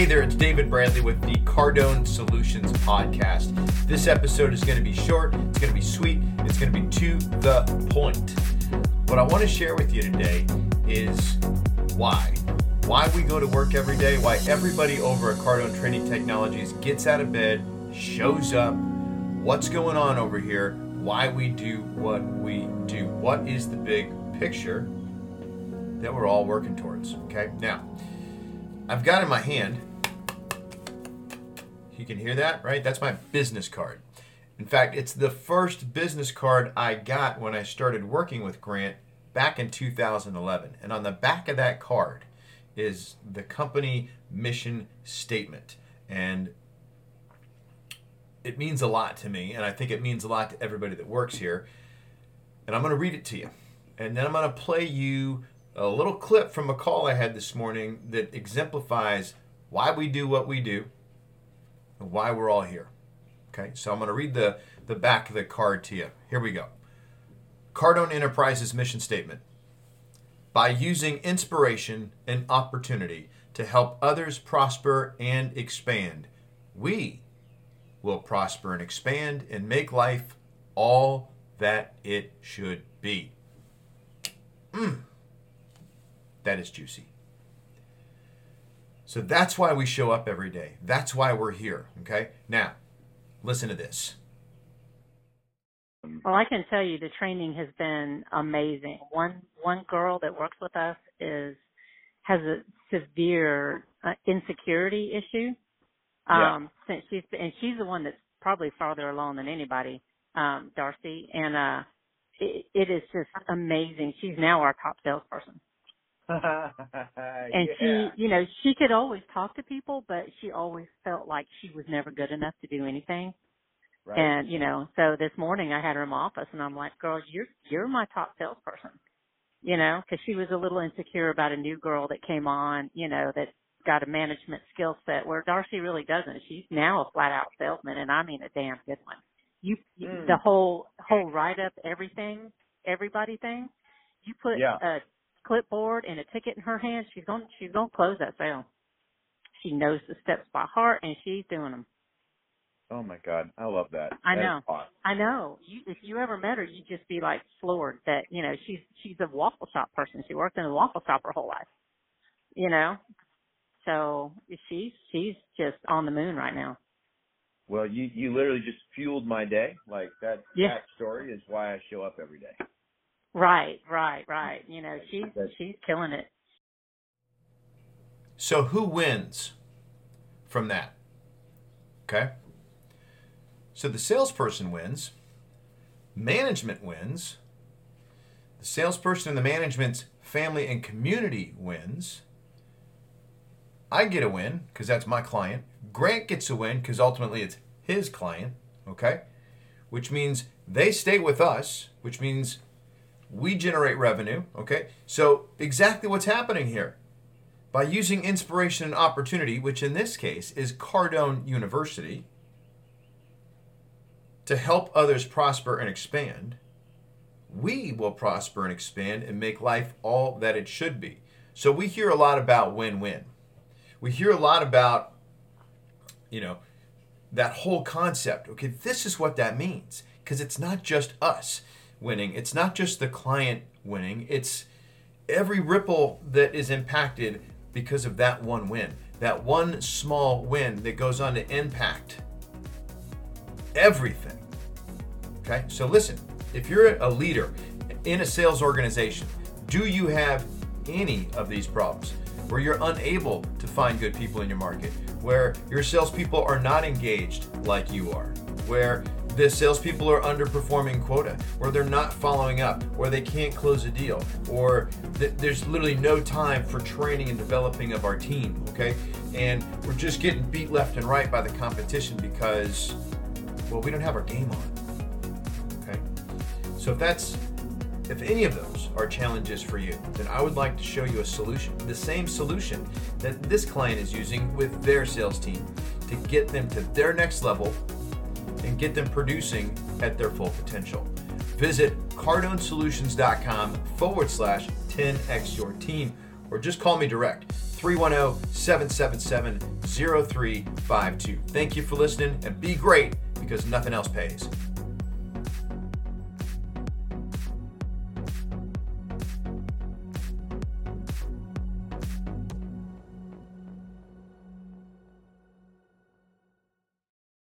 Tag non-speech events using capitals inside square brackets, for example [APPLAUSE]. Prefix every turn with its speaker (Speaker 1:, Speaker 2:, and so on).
Speaker 1: Hey there, it's David Bradley with the Cardone Solutions Podcast. This episode is going to be short, it's going to be sweet, it's going to be to the point. What I want to share with you today is why. Why we go to work every day, why everybody over at Cardone Training Technologies gets out of bed, shows up, what's going on over here, why we do what we do. What is the big picture that we're all working towards? Okay, now I've got in my hand, you can hear that, right? That's my business card. In fact, it's the first business card I got when I started working with Grant back in 2011. And on the back of that card is the company mission statement. And it means a lot to me, and I think it means a lot to everybody that works here. And I'm going to read it to you. And then I'm going to play you a little clip from a call I had this morning that exemplifies why we do what we do and why we're all here. Okay, so I'm going to read the, the back of the card to you. Here we go. Cardone Enterprises mission statement. By using inspiration and opportunity to help others prosper and expand, we will prosper and expand and make life all that it should be. Mm. That is juicy. So that's why we show up every day. That's why we're here. Okay? Now, listen to this.
Speaker 2: Well, I can tell you the training has been amazing. One one girl that works with us is has a severe uh, insecurity issue. Um, yeah. since she's and she's the one that's probably farther along than anybody, um, Darcy, and uh, it, it is just amazing. She's now our top salesperson. [LAUGHS] and
Speaker 3: yeah.
Speaker 2: she, you know, she could always talk to people, but she always felt like she was never good enough to do anything.
Speaker 3: Right.
Speaker 2: And you know, so this morning I had her in my office, and I'm like, "Girl, you're you're my top salesperson." You know, because she was a little insecure about a new girl that came on. You know, that got a management skill set where Darcy really doesn't. She's now a flat out salesman, and I mean a damn good one. You,
Speaker 3: Mm.
Speaker 2: the whole whole write up, everything, everybody thing. You put
Speaker 3: Yeah.
Speaker 2: a clipboard and a ticket in her hand, she's going she's going to close that sale. She knows the steps by heart, and she's doing them.
Speaker 3: Oh my God, I love that.
Speaker 2: I
Speaker 3: That
Speaker 2: know. I know. You, if you ever met her, you'd just be like floored that you know she's she's a waffle shop person. She worked in a waffle shop her whole life. You know, so she's she's just on the moon right now.
Speaker 3: Well, you you literally just fueled my day. Like that
Speaker 2: Yeah.
Speaker 3: that story is why I show up every day.
Speaker 2: Right, right, right. You know, she's she's killing it.
Speaker 1: So, who wins from that? Okay. So, the salesperson wins, management wins, the salesperson and the management's family and community wins. I get a win because that's my client. Grant gets a win because ultimately it's his client. Okay. Which means they stay with us, which means we generate revenue. Okay. So, exactly what's happening here by using inspiration and opportunity, which in this case is Cardone University, to help others prosper and expand, we will prosper and expand and make life all that it should be. So we hear a lot about win-win. We hear a lot about, you know, that whole concept. Okay, this is what that means. Because it's not just us winning, it's not just the client winning, it's every ripple that is impacted because of that one win. That one small win that goes on to impact everything. Okay, so listen, if you're a leader in a sales organization, do you have any of these problems where you're unable to find good people in your market, where your salespeople are not engaged like you are, where the salespeople are underperforming quota, where they're not following up, or they can't close a deal, or th- there's literally no time for training and developing of our team, okay? And we're just getting beat left and right by the competition because, well, we don't have our game on, okay? So if that's, if any of those are challenges for you, then I would like to show you a solution, the same solution that this client is using with their sales team to get them to their next level and get them producing at their full potential. Visit cardonesolutions.com forward slash 10x your team or just call me direct 310 777 0352. Thank you for listening and be great because nothing else pays.